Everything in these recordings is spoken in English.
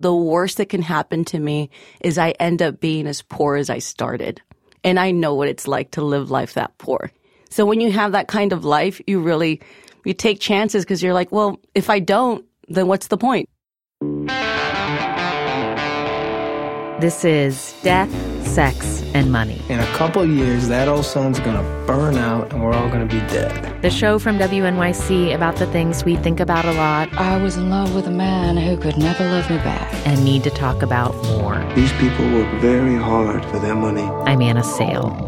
the worst that can happen to me is I end up being as poor as I started. And I know what it's like to live life that poor. So when you have that kind of life, you really, you take chances because you're like, well, if I don't, then what's the point? This is Death, Sex, and Money. In a couple years, that old sun's gonna burn out and we're all gonna be dead. The show from WNYC about the things we think about a lot. I was in love with a man who could never love me back. And need to talk about more. These people work very hard for their money. I'm Anna Sale.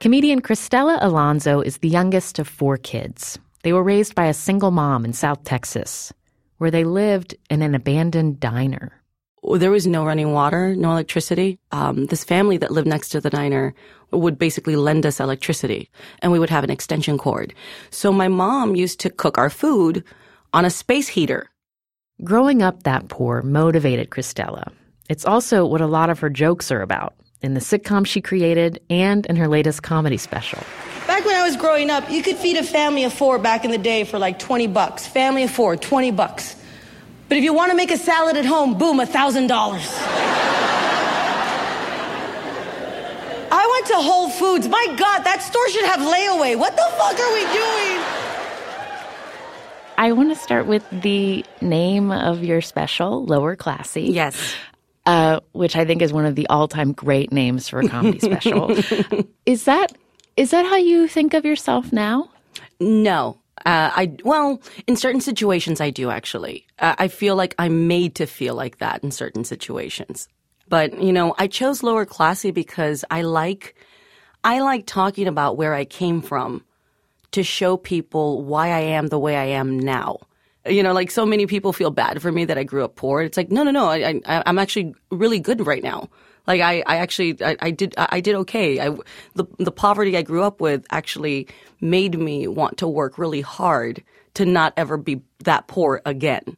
Comedian Cristela Alonzo is the youngest of four kids. They were raised by a single mom in South Texas, where they lived in an abandoned diner there was no running water, no electricity. Um, this family that lived next to the diner would basically lend us electricity and we would have an extension cord. So my mom used to cook our food on a space heater. Growing up that poor motivated Cristela. It's also what a lot of her jokes are about in the sitcom she created and in her latest comedy special. Back when I was growing up, you could feed a family of four back in the day for like 20 bucks. Family of four, 20 bucks. But if you want to make a salad at home, boom, a $1,000. I went to Whole Foods. My God, that store should have layaway. What the fuck are we doing? I want to start with the name of your special, Lower Classy. Yes. Uh, which I think is one of the all-time great names for a comedy special. is that is that how you think of yourself now? No, uh, I well, in certain situations, I do actually. Uh, I feel like I'm made to feel like that in certain situations. But you know, I chose lower classy because I like, I like talking about where I came from, to show people why I am the way I am now. You know, like so many people feel bad for me that I grew up poor. It's like, no, no, no. I, I I'm actually really good right now. Like I, I actually, I, I did, I did okay. I, the, the poverty I grew up with actually made me want to work really hard to not ever be that poor again.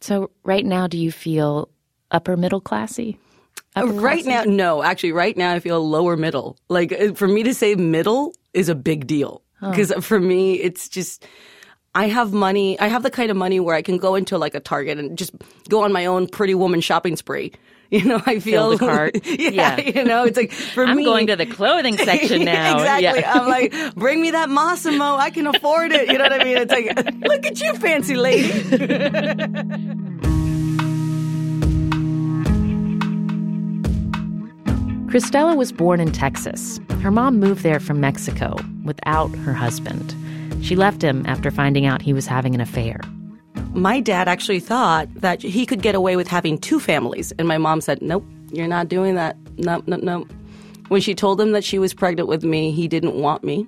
So right now, do you feel upper middle classy? Upper right classy? now, no. Actually, right now I feel lower middle. Like uh, for me to say middle is a big deal because for me it's just. I have money. I have the kind of money where I can go into like a Target and just go on my own pretty woman shopping spree You know, I feel the cart. yeah, yeah, you know, it's like for I'm me. I'm going to the clothing section now. exactly. Yeah. I'm like, bring me that Mossimo. I can afford it. You know what I mean? It's like, look at you, fancy lady. Cristela was born in Texas. Her mom moved there from Mexico without her husband. She left him after finding out he was having an affair my dad actually thought that he could get away with having two families. And my mom said, nope, you're not doing that. No, no, no. When she told him that she was pregnant with me, he didn't want me,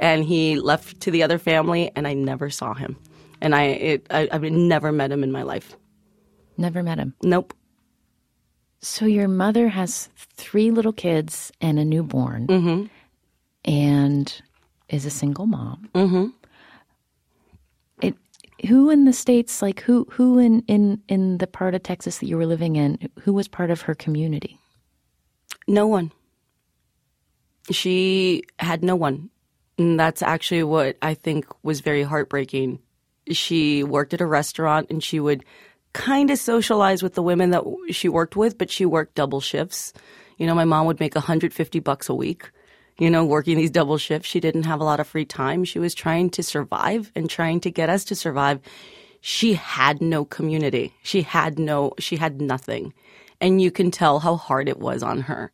and he left to the other family, and I never saw him. And I, it, I, I've never met him in my life. Never met him. Nope. So your mother has three little kids and a newborn, Mm-hmm. and is a single mom. Mm-hmm. Who in the states, like who, who in in in the part of Texas that you were living in, who was part of her community? No one. She had no one. And that's actually what I think was very heartbreaking. She worked at a restaurant and she would kind of socialize with the women that she worked with, but she worked double shifts. You know, my mom would make 150 bucks a week, you know, working these double shifts. She didn't have a lot of free time. She was trying to survive and trying to get us to survive. She had no community. She had no, she had nothing. And you can tell how hard it was on her.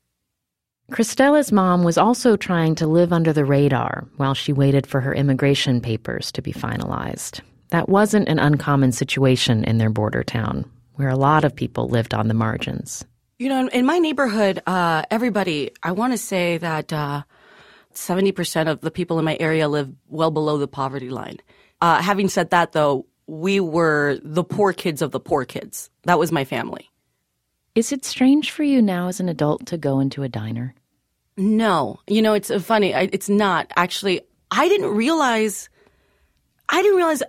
Cristela's mom was also trying to live under the radar while she waited for her immigration papers to be finalized. That wasn't an uncommon situation in their border town, where a lot of people lived on the margins. You know, in my neighborhood, uh, everybody, I want to say that uh, 70% of the people in my area live well below the poverty line. Uh, having said that, though, we were the poor kids of the poor kids. That was my family. Is it strange for you now as an adult to go into a diner? No, you know, it's uh, funny. I, it's not actually. I didn't realize. I didn't realize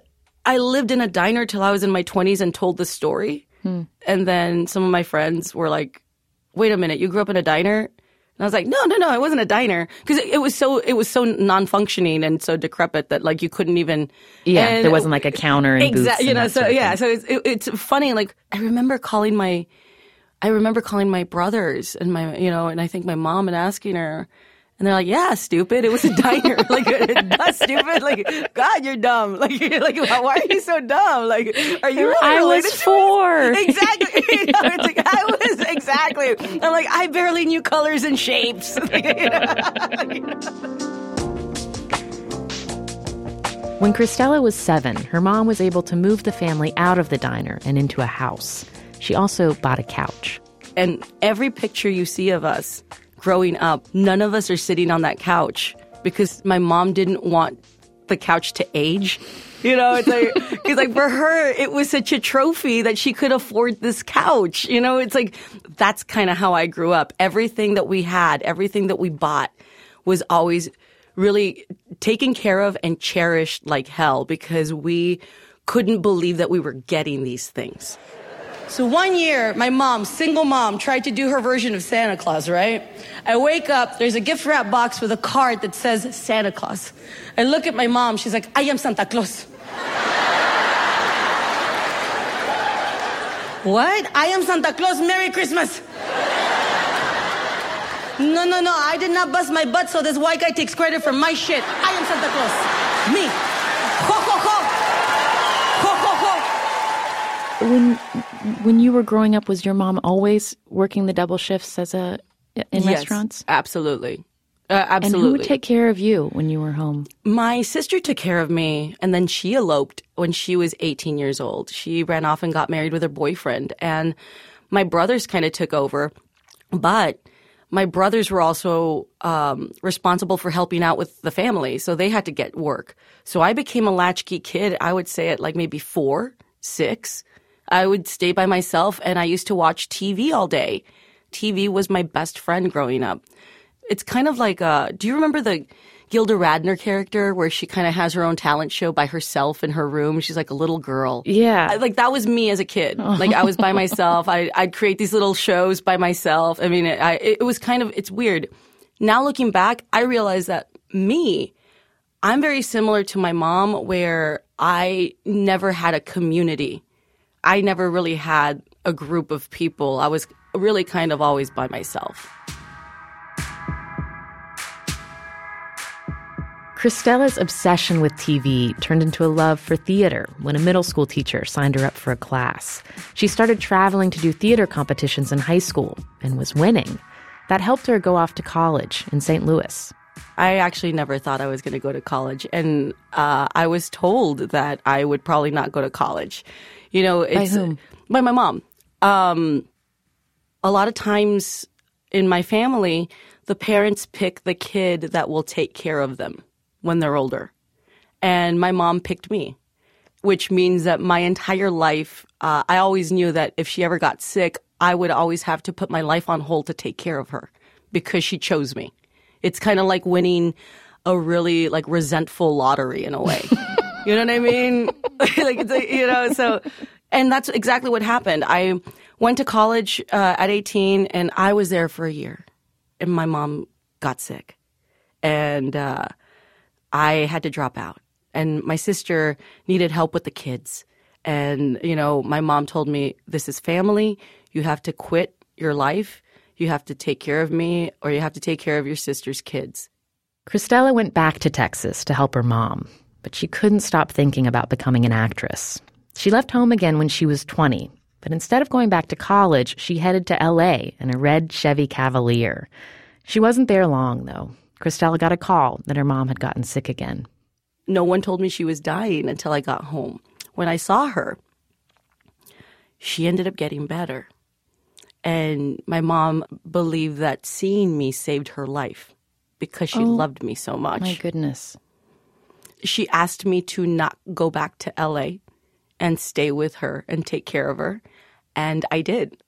I lived in a diner till I was in my twenties and told the story. Hmm. And then some of my friends were like, "Wait a minute, you grew up in a diner?" And I was like, "No, no, no, it wasn't a diner because it, it was so it was so non-functioning and so decrepit that like you couldn't even." Yeah, there wasn't like a counter and booths. Exactly. You know, so yeah, so it's, it, it's funny. Like I remember calling my, I remember calling my brothers and my, you know, and I think my mom and asking her, and they're like, "Yeah, stupid. It was a diner. like, that's stupid. Like, God, you're dumb. Like, you're like, why are you so dumb? Like, are you? Really I was four. Exactly. You know, it's like I was exactly. I'm like, I barely knew colors and shapes. When Cristela was seven, her mom was able to move the family out of the diner and into a house. She also bought a couch. And every picture you see of us growing up, none of us are sitting on that couch because my mom didn't want the couch to age. You know, it's like, it's like for her, it was such a trophy that she could afford this couch. You know, it's like, that's kind of how I grew up. Everything that we had, everything that we bought was always really taken care of and cherished like hell because we couldn't believe that we were getting these things. So one year, my mom, single mom, tried to do her version of Santa Claus, right? I wake up, there's a gift wrap box with a card that says Santa Claus. I look at my mom, she's like, I am Santa Claus. what? I am Santa Claus, Merry Christmas. No, no, no, I did not bust my butt, so this white guy takes credit for my shit. I am Santa Claus. Me. Ho, ho, ho. When when you were growing up, was your mom always working the double shifts as a in Yes, restaurants? Absolutely. Uh, And absolutely. who would take care of you when you were home? My sister took care of me, and then she eloped when she was 18 years old. She ran off and got married with her boyfriend, and my brothers kind of took over. But my brothers were also um, responsible for helping out with the family, so they had to get work. So I became a latchkey kid, I would say at like maybe four, six. I would stay by myself, and I used to watch TV all day. TV was my best friend growing up. It's kind of like uh do you remember the Gilda Radner character where she kind of has her own talent show by herself in her room? She's like a little girl. Yeah. I- like that was me as a kid. Like I was by myself. I I'd create these little shows by myself. I mean it, I it was kind of it's weird. Now looking back I realize that me I'm very similar to my mom where I never had a community I never really had a group of people I was really kind of always by myself Cristela's obsession with TV turned into a love for theater when a middle school teacher signed her up for a class. She started traveling to do theater competitions in high school and was winning. That helped her go off to college in St. Louis. I actually never thought I was going to go to college, and uh, I was told that I would probably not go to college. You know, it's whom? by my mom. Um, a lot of times in my family, the parents pick the kid that will take care of them when they're older. And my mom picked me, which means that my entire life, uh, I always knew that if she ever got sick, I would always have to put my life on hold to take care of her because she chose me. It's kind of like winning a really like resentful lottery in a way. you know what I mean? like it's a, you know, so and that's exactly what happened. I went to college uh, at 18 and I was there for a year. And my mom got sick. And uh, I had to drop out. And my sister needed help with the kids. And, you know, my mom told me, this is family. You have to quit your life. You have to take care of me, or you have to take care of your sister's kids. Cristela went back to Texas to help her mom, but she couldn't stop thinking about becoming an actress. She left home again when she was 20, but instead of going back to college, she headed to LA in a red Chevy Cavalier. She wasn't there long, though. Cristela got a call that her mom had gotten sick again. No one told me she was dying until I got home. When I saw her, she ended up getting better. And my mom believed that seeing me saved her life because she Oh, loved me so much. My goodness. She asked me to not go back to LA and stay with her and take care of her. And I did.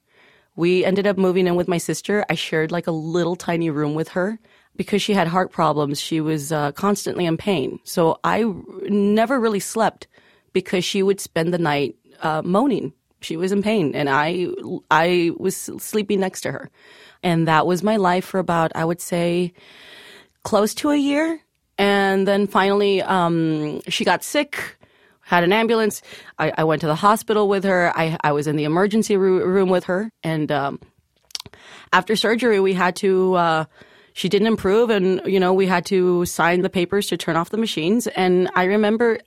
We ended up moving in with my sister. I shared like a little tiny room with her because she had heart problems. She was uh, constantly in pain. So I r- never really slept because she would spend the night uh, moaning. She was in pain, and I I was sleeping next to her, and that was my life for about I would say close to a year. And then finally, um, she got sick, had an ambulance. I, I went to the hospital with her. I, I was in the emergency ro- room with her. And um, after surgery, we had to, uh, she didn't improve. And, you know, we had to sign the papers to turn off the machines. And I remember,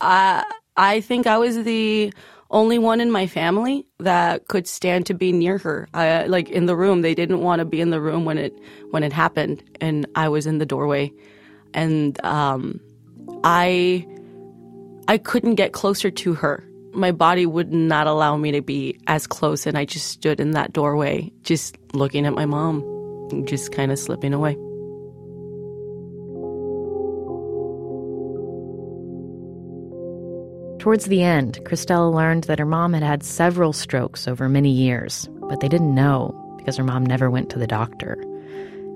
uh, I think I was the only one in my family that could stand to be near her. I, like in the room, they didn't want to be in the room when it when it happened, and I was in the doorway, and um, I I couldn't get closer to her. My body would not allow me to be as close, and I just stood in that doorway, just looking at my mom, just kind of slipping away. Towards the end, Cristela learned that her mom had had several strokes over many years, but they didn't know because her mom never went to the doctor.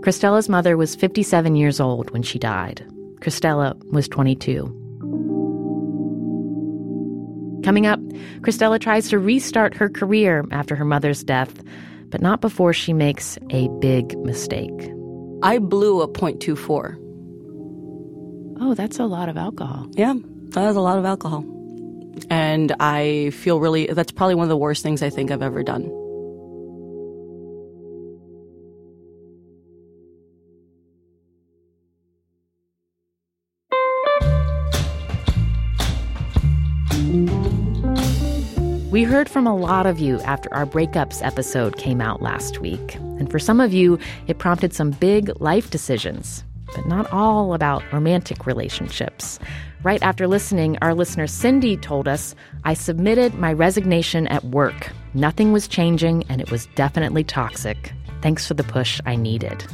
Cristela's mother was 57 years old when she died. Cristela was 22. Coming up, Cristela tries to restart her career after her mother's death, but not before she makes a big mistake. I blew a .24. Oh, that's a lot of alcohol. Yeah, that was a lot of alcohol. And I feel really, that's probably one of the worst things I think I've ever done. Heard from a lot of you after our breakups episode came out last week. And for some of you, it prompted some big life decisions, but not all about romantic relationships. Right after listening, our listener Cindy told us, I submitted my resignation at work. Nothing was changing, and it was definitely toxic. Thanks for the push I needed.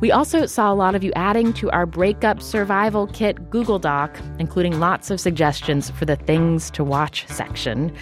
We also saw a lot of you adding to our breakup survival kit Google Doc, including lots of suggestions for the things to watch section.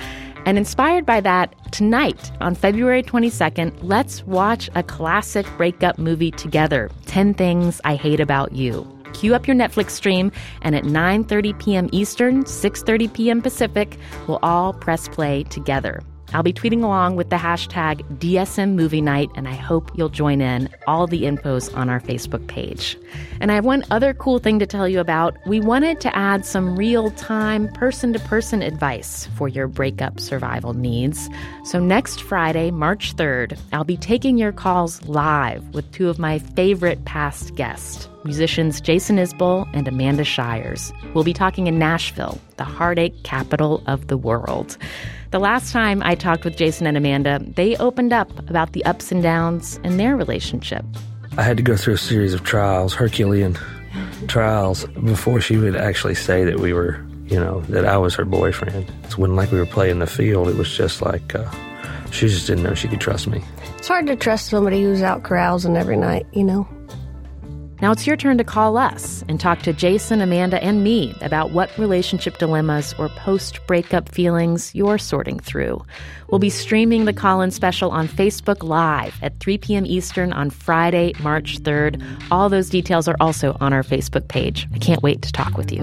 And inspired by that, tonight on February 22nd, let's watch a classic breakup movie together 10 Things I Hate About You. Cue up your Netflix stream, and at 9:30 p.m. Eastern, 6:30 p.m. Pacific, we'll all press play together. I'll be tweeting along with the hashtag DSM Movie Night, and I hope you'll join in. All the info's on our Facebook page. And I have one other cool thing to tell you about. We wanted to add some real time, person to person advice for your breakup survival needs. So next Friday, March 3rd, I'll be taking your calls live with two of my favorite past guests musicians Jason Isbell and Amanda Shires. We'll be talking in Nashville, the heartache capital of the world. The last time I talked with Jason and Amanda, they opened up about the ups and downs in their relationship. I had to go through a series of trials, Herculean trials, before she would actually say that we were, you know, that I was her boyfriend. It's when, like, we were playing the field, it was just like uh, she just didn't know she could trust me. It's hard to trust somebody who's out carousing every night, you know? Now it's your turn to call us and talk to Jason, Amanda, and me about what relationship dilemmas or post breakup feelings you're sorting through. We'll be streaming the call in special on Facebook Live at 3 p.m. Eastern on Friday, March 3rd. All those details are also on our Facebook page. I can't wait to talk with you.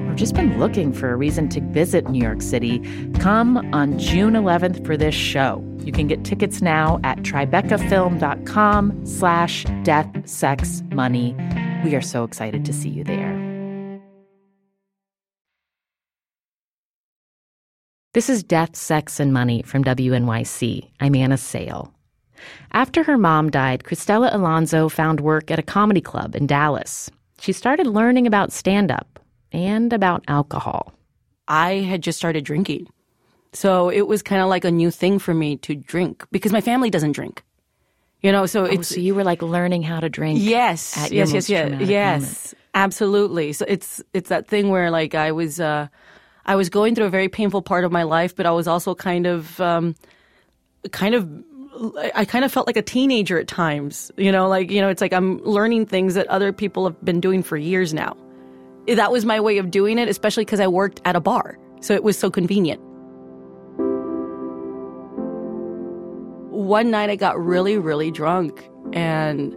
or just been looking for a reason to visit New York City, come on June 11th for this show. You can get tickets now at tribecafilm.com slash death, sex, money. We are so excited to see you there. This is Death, Sex, and Money from WNYC. I'm Anna Sale. After her mom died, Cristela Alonzo found work at a comedy club in Dallas. She started learning about stand up and about alcohol. I had just started drinking. So it was kind of like a new thing for me to drink because my family doesn't drink. You know, so Oh, it's so you were like learning how to drink. yes, yes, yes, yes, yes, moment. absolutely. So it's it's that thing where like I was uh, I was going through a very painful part of my life, but I was also kind of um, kind of I kind of felt like a teenager at times. You know, like you know, it's like I'm learning things that other people have been doing for years now. That was my way of doing it, especially because I worked at a bar, so it was so convenient. one night I got really, really drunk and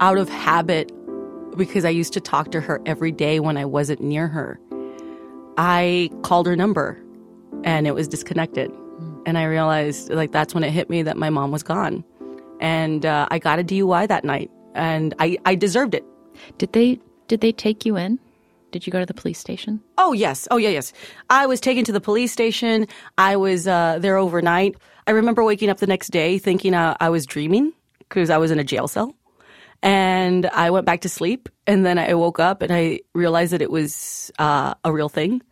out of habit, because I used to talk to her every day when I wasn't near her, I called her number and it was disconnected. And I realized, like, that's when it hit me that my mom was gone. And uh, I got a DUI that night and I, I deserved it. Did they did they take you in? Did you go to the police station? Oh, yes. Oh, yeah, yes. I was taken to the police station. I was uh, there overnight. I remember waking up the next day thinking uh, I was dreaming because I was in a jail cell. And I went back to sleep. And then I woke up and I realized that it was uh, a real thing.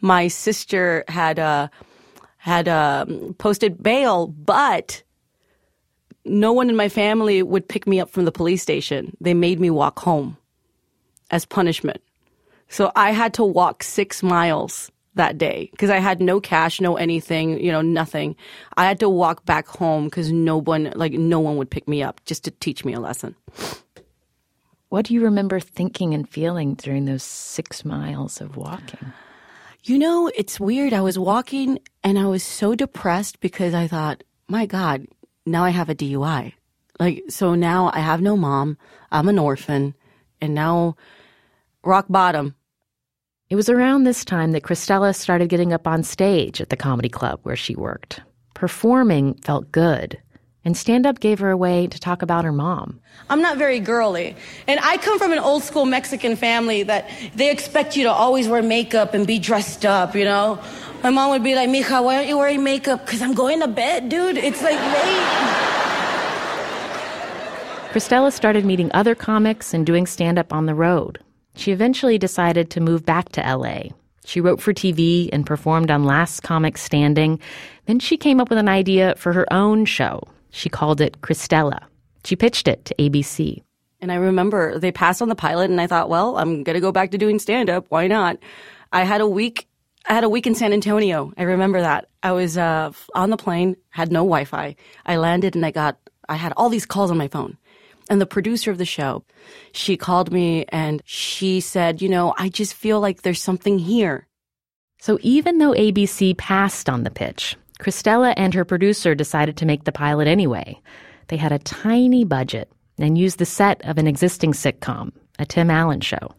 My sister had uh, had um, posted bail, but no one in my family would pick me up from the police station. They made me walk home as punishment. So I had to walk six miles that day because I had no cash, no anything, you know, nothing. I had to walk back home because no one, like, no one would pick me up just to teach me a lesson. What do you remember thinking and feeling during those six miles of walking? You know, it's weird. I was walking and I was so depressed because I thought, my God, now I have a DUI. Like, so now I have no mom. I'm an orphan. And now, rock bottom. It was around this time that Cristela started getting up on stage at the comedy club where she worked. Performing felt good. And stand up gave her a way to talk about her mom. I'm not very girly. And I come from an old school Mexican family that they expect you to always wear makeup and be dressed up, you know? My mom would be like, Mija, why aren't you wearing makeup? Because I'm going to bed, dude. It's like late. Cristela started meeting other comics and doing stand up on the road. She eventually decided to move back to LA. She wrote for TV and performed on Last Comic Standing. Then she came up with an idea for her own show. She called it Cristela. She pitched it to ABC. And I remember they passed on the pilot, and I thought, well, I'm going to go back to doing stand up. Why not? I had a week. I had a week in San Antonio. I remember that. I was uh, on the plane, had no Wi Fi. I landed and I got, I had all these calls on my phone. And the producer of the show, she called me and she said, you know, I just feel like there's something here. So even though ABC passed on the pitch, Cristela and her producer decided to make the pilot anyway. They had a tiny budget and used the set of an existing sitcom, a Tim Allen show.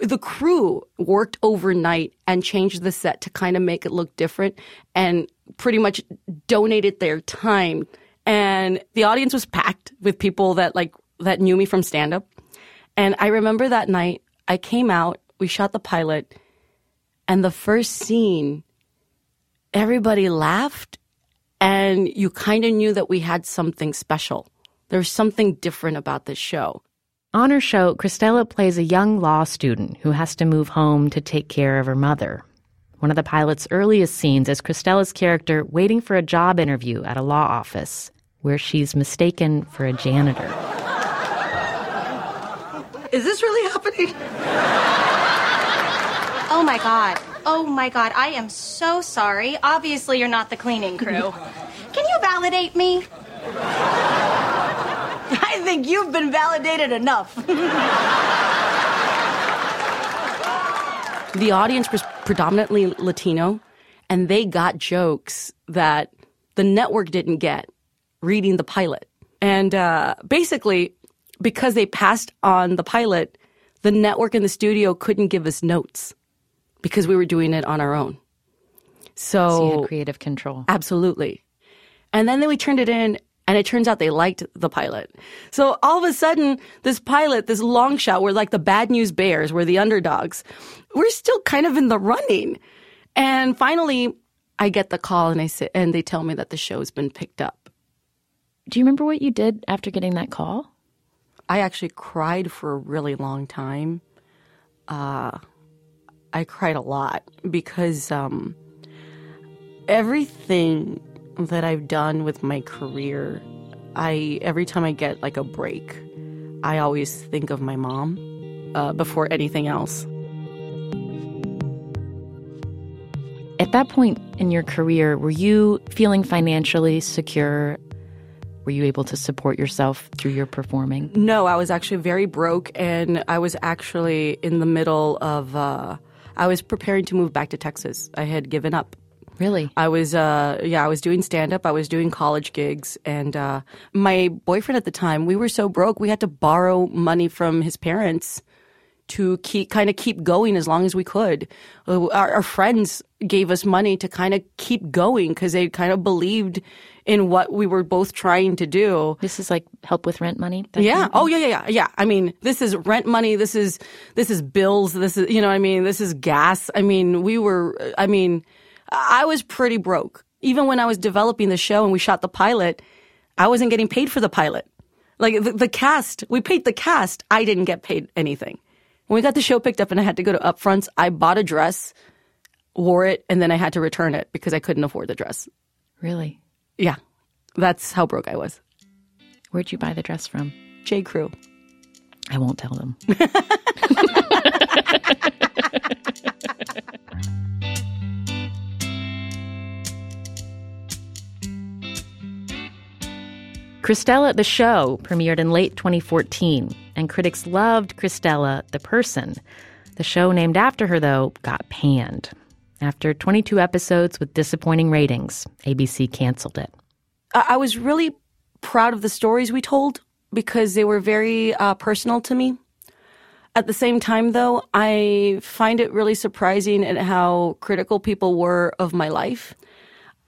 The crew worked overnight and changed the set to kind of make it look different and pretty much donated their time. And the audience was packed with people that like that knew me from stand up. And I remember that night, I came out, we shot the pilot, and the first scene, everybody laughed, and you kind of knew that we had something special. There was something different about this show. On her show, Cristela plays a young law student who has to move home to take care of her mother. One of the pilot's earliest scenes is Cristela's character waiting for a job interview at a law office, where she's mistaken for a janitor. Is this really happening? Oh my god. Oh my god. I am so sorry. Obviously, you're not the cleaning crew. Can you validate me? I think you've been validated enough. the audience was predominantly Latino, and they got jokes that the network didn't get reading the pilot. And uh, basically, because they passed on the pilot, the network and the studio couldn't give us notes because we were doing it on our own. So, so you had creative control. Absolutely. And then we turned it in and it turns out they liked the pilot. So all of a sudden, this pilot, this long shot, we're like the bad news bears, we're the underdogs. We're still kind of in the running. And finally, I get the call and I sit and they tell me that the show's been picked up. Do you remember what you did after getting that call? I actually cried for a really long time. Uh, I cried a lot because um, everything that I've done with my career, I every time I get like a break, I always think of my mom uh, before anything else. At that point in your career, were you feeling financially secure were you able to support yourself through your performing? No, I was actually very broke, and I was actually in the middle of. Uh, I was preparing to move back to Texas. I had given up. Really? I was, uh, yeah, I was doing stand up. I was doing college gigs, and uh, my boyfriend at the time, we were so broke, we had to borrow money from his parents to keep kind of keep going as long as we could. Uh, our, our friends gave us money to kind of keep going because they kind of believed in what we were both trying to do. This is like help with rent money. Yeah. Oh yeah, yeah, yeah, yeah. I mean, this is rent money. This is this is bills. This is you know. I mean, this is gas. I mean, we were. I mean, I was pretty broke even when I was developing the show and we shot the pilot. I wasn't getting paid for the pilot. Like the, the cast, we paid the cast. I didn't get paid anything. When we got the show picked up and I had to go to upfronts, I bought a dress, wore it, and then I had to return it because I couldn't afford the dress. Really? Yeah. That's how broke I was. Where'd you buy the dress from? J. Crew. I won't tell them. Cristela the show premiered in late 2014, and critics loved Cristela the person. The show named after her, though, got panned. After 22 episodes with disappointing ratings, ABC canceled it. I was really proud of the stories we told because they were very uh, personal to me. At the same time, though, I find it really surprising at how critical people were of my life.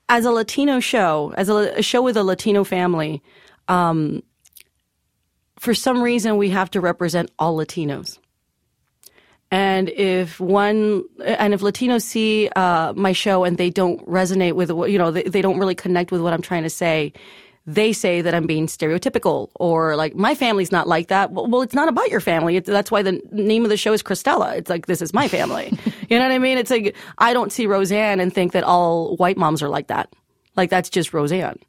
as a Latino show, as a, a show with a Latino family, um, for some reason we have to represent all Latinos. And if one, and if Latinos see uh, my show and they don't resonate with what, you know, they, they don't really connect with what I'm trying to say, they say that I'm being stereotypical or like my family's not like that. Well, well it's not about your family. It's, that's why the name of the show is Cristela. It's like, this is my family. you know what I mean? It's like, I don't see Roseanne and think that all white moms are like that. Like that's just Roseanne.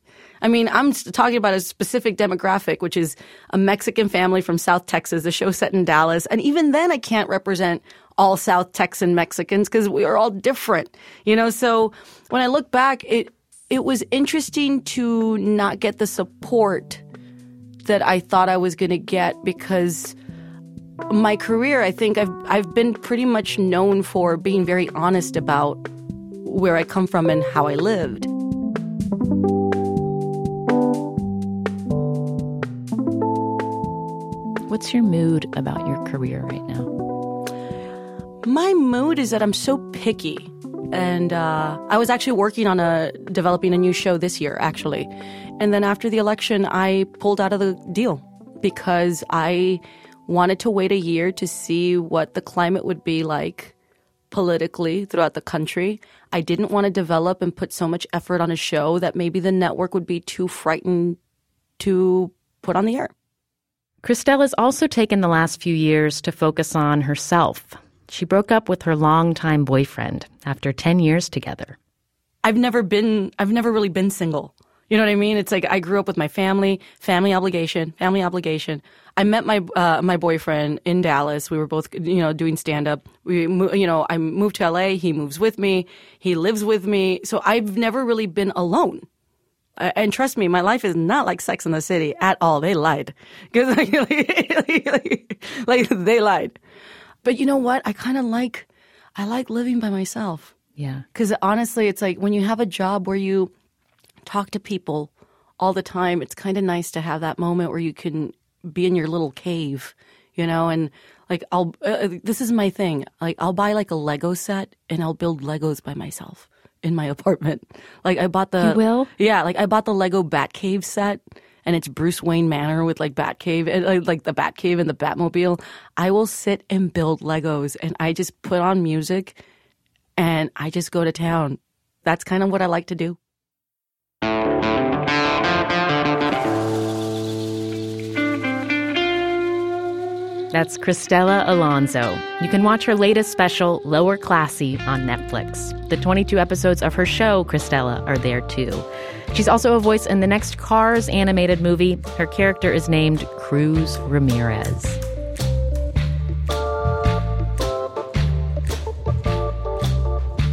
I mean, I'm talking about a specific demographic, which is a Mexican family from South Texas. The show set in Dallas. And even then, I can't represent all South Texan Mexicans because we are all different, you know? So when I look back, it, it was interesting to not get the support that I thought I was going to get because my career, I think I've, I've been pretty much known for being very honest about where I come from and how I lived. What's your mood about your career right now? My mood is that I'm so picky. And uh, I was actually working on a developing a new show this year, actually. And then after the election, I pulled out of the deal because I wanted to wait a year to see what the climate would be like politically throughout the country. I didn't want to develop and put so much effort on a show that maybe the network would be too frightened to put on the air. Cristela's also taken the last few years to focus on herself. She broke up with her longtime boyfriend after 10 years together. I've never been, I've never really been single. You know what I mean? It's like I grew up with my family, family obligation, family obligation. I met my uh, my boyfriend in Dallas. We were both, you know, doing stand up. We, you know, I moved to LA. He moves with me. He lives with me. So I've never really been alone and trust me, my life is not like Sex in the City at all. They lied. Because like, like, like, like, they lied. But you know what? I kind of like, I like living by myself. Yeah. Because honestly, it's like when you have a job where you talk to people all the time, it's kind of nice to have that moment where you can be in your little cave, you know, and like I'll, uh, uh this is my thing. Like I'll buy like a Lego set and I'll build Legos by myself in my apartment. Like I bought the You will? Yeah, like I bought the Lego Batcave set and it's Bruce Wayne Manor with like Batcave and like the Batcave and the Batmobile. I will sit and build Legos and I just put on music and I just go to town. That's kind of what I like to do. That's Cristela Alonzo. You can watch her latest special, Lower Classy, on Netflix. The 22 episodes of her show, Cristela, are there too. She's also a voice in the next Cars animated movie. Her character is named Cruz Ramirez.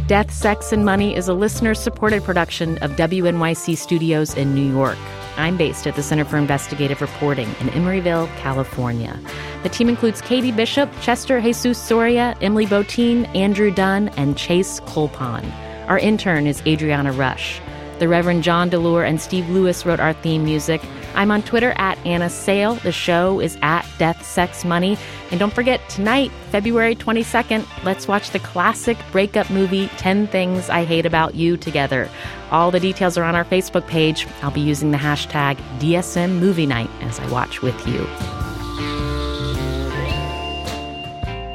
Death, Sex, and Money is a listener supported production of WNYC Studios in New York. I'm based at the Center for Investigative Reporting in Emeryville, California. The team includes Katie Bishop, Chester Jesus Soria, Emily Botein, Andrew Dunn, and Chase Colpon. Our intern is Adriana Rush. The Reverend John DeLore and Steve Lewis wrote our theme music. I'm on Twitter at Anna Sale. The show is at Death, Sex, Money. And don't forget, tonight, February 22nd, let's watch the classic breakup movie 10 Things I Hate About You together. All the details are on our Facebook page. I'll be using the hashtag DSM Movie Night as I watch with you.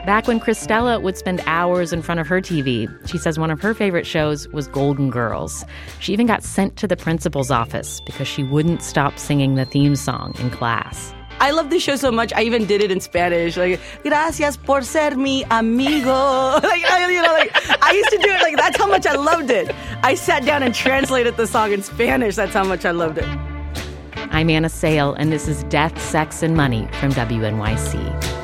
Back when Cristela would spend hours in front of her TV, she says one of her favorite shows was Golden Girls. She even got sent to the principal's office because she wouldn't stop singing the theme song in class. I love this show so much. I even did it in Spanish, like "Gracias por ser mi amigo." like I, you know, like I used to do it. Like that's how much I loved it. I sat down and translated the song in Spanish. That's how much I loved it. I'm Anna Sale, and this is Death, Sex, and Money from WNYC.